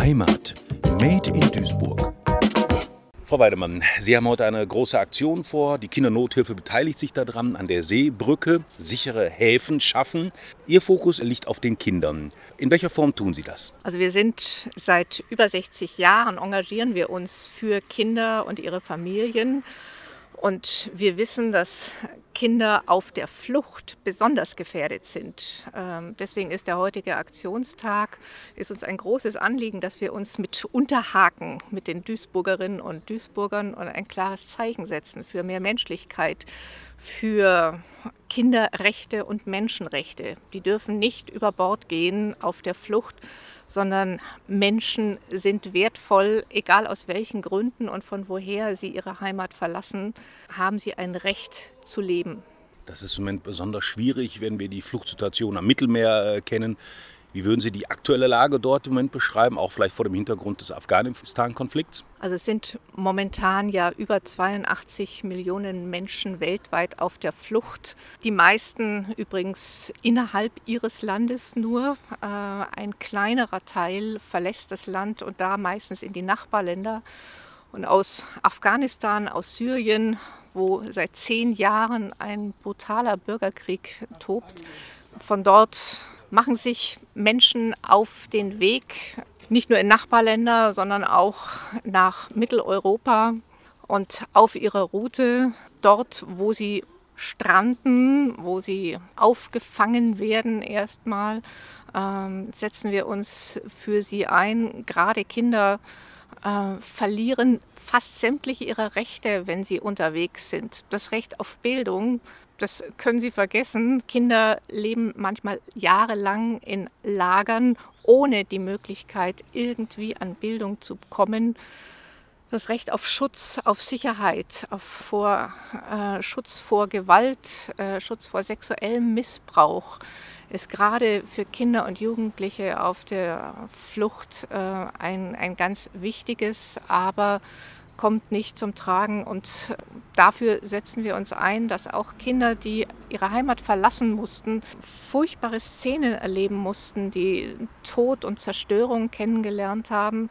Heimat. Made in Duisburg. Frau Weidemann, Sie haben heute eine große Aktion vor. Die Kindernothilfe beteiligt sich daran, an der Seebrücke sichere Häfen schaffen. Ihr Fokus liegt auf den Kindern. In welcher Form tun Sie das? Also wir sind seit über 60 Jahren engagieren wir uns für Kinder und ihre Familien. Und wir wissen, dass Kinder auf der Flucht besonders gefährdet sind. Ähm, deswegen ist der heutige Aktionstag ist uns ein großes Anliegen, dass wir uns mit Unterhaken mit den Duisburgerinnen und Duisburgern und ein klares Zeichen setzen für mehr Menschlichkeit, für Kinderrechte und Menschenrechte. Die dürfen nicht über Bord gehen auf der Flucht, sondern Menschen sind wertvoll, egal aus welchen Gründen und von woher sie ihre Heimat verlassen, haben sie ein Recht zu leben. Das ist im Moment besonders schwierig, wenn wir die Fluchtsituation am Mittelmeer äh, kennen. Wie würden Sie die aktuelle Lage dort im Moment beschreiben, auch vielleicht vor dem Hintergrund des Afghanistan-Konflikts? Also es sind momentan ja über 82 Millionen Menschen weltweit auf der Flucht. Die meisten übrigens innerhalb ihres Landes nur. Äh, ein kleinerer Teil verlässt das Land und da meistens in die Nachbarländer. Und aus Afghanistan, aus Syrien, wo seit zehn Jahren ein brutaler Bürgerkrieg tobt, von dort machen sich Menschen auf den Weg, nicht nur in Nachbarländer, sondern auch nach Mitteleuropa und auf ihrer Route, dort, wo sie stranden, wo sie aufgefangen werden erstmal, ähm, setzen wir uns für sie ein. Gerade Kinder äh, verlieren fast sämtliche ihrer Rechte, wenn sie unterwegs sind. Das Recht auf Bildung, das können Sie vergessen. Kinder leben manchmal jahrelang in Lagern, ohne die Möglichkeit, irgendwie an Bildung zu kommen. Das Recht auf Schutz, auf Sicherheit, auf vor, äh, Schutz vor Gewalt, äh, Schutz vor sexuellem Missbrauch ist gerade für Kinder und Jugendliche auf der Flucht äh, ein, ein ganz wichtiges, aber kommt nicht zum Tragen. Und dafür setzen wir uns ein, dass auch Kinder, die ihre Heimat verlassen mussten, furchtbare Szenen erleben mussten, die Tod und Zerstörung kennengelernt haben,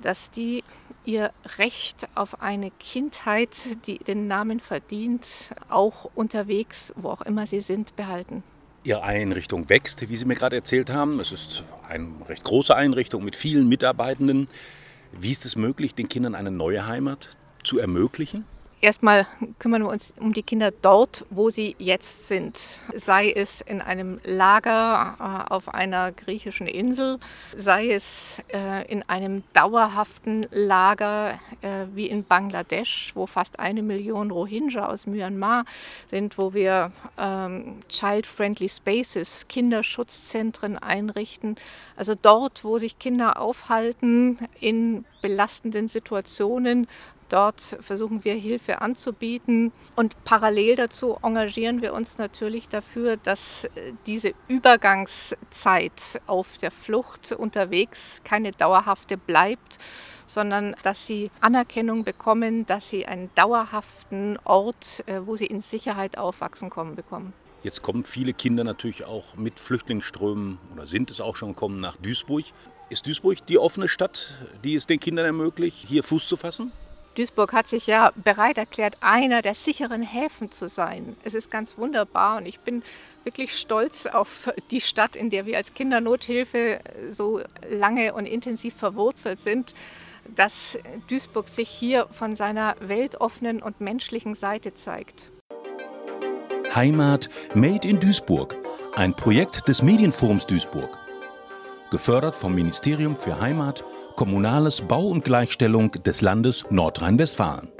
dass die ihr Recht auf eine Kindheit, die den Namen verdient, auch unterwegs, wo auch immer sie sind, behalten. Ihre Einrichtung wächst, wie Sie mir gerade erzählt haben. Es ist eine recht große Einrichtung mit vielen Mitarbeitenden. Wie ist es möglich, den Kindern eine neue Heimat zu ermöglichen? Erstmal kümmern wir uns um die Kinder dort, wo sie jetzt sind. Sei es in einem Lager äh, auf einer griechischen Insel, sei es äh, in einem dauerhaften Lager äh, wie in Bangladesch, wo fast eine Million Rohingya aus Myanmar sind, wo wir ähm, Child-Friendly Spaces, Kinderschutzzentren einrichten. Also dort, wo sich Kinder aufhalten in belastenden Situationen, Dort versuchen wir Hilfe anzubieten und parallel dazu engagieren wir uns natürlich dafür, dass äh, diese Übergangszeit auf der Flucht unterwegs keine dauerhafte bleibt, sondern dass sie Anerkennung bekommen, dass sie einen dauerhaften Ort, äh, wo sie in Sicherheit aufwachsen kommen, bekommen. Jetzt kommen viele Kinder natürlich auch mit Flüchtlingsströmen oder sind es auch schon gekommen nach Duisburg. Ist Duisburg die offene Stadt, die es den Kindern ermöglicht, hier Fuß zu fassen? Duisburg hat sich ja bereit erklärt, einer der sicheren Häfen zu sein. Es ist ganz wunderbar und ich bin wirklich stolz auf die Stadt, in der wir als Kindernothilfe so lange und intensiv verwurzelt sind, dass Duisburg sich hier von seiner weltoffenen und menschlichen Seite zeigt. Heimat Made in Duisburg, ein Projekt des Medienforums Duisburg. Gefördert vom Ministerium für Heimat, Kommunales Bau und Gleichstellung des Landes Nordrhein-Westfalen.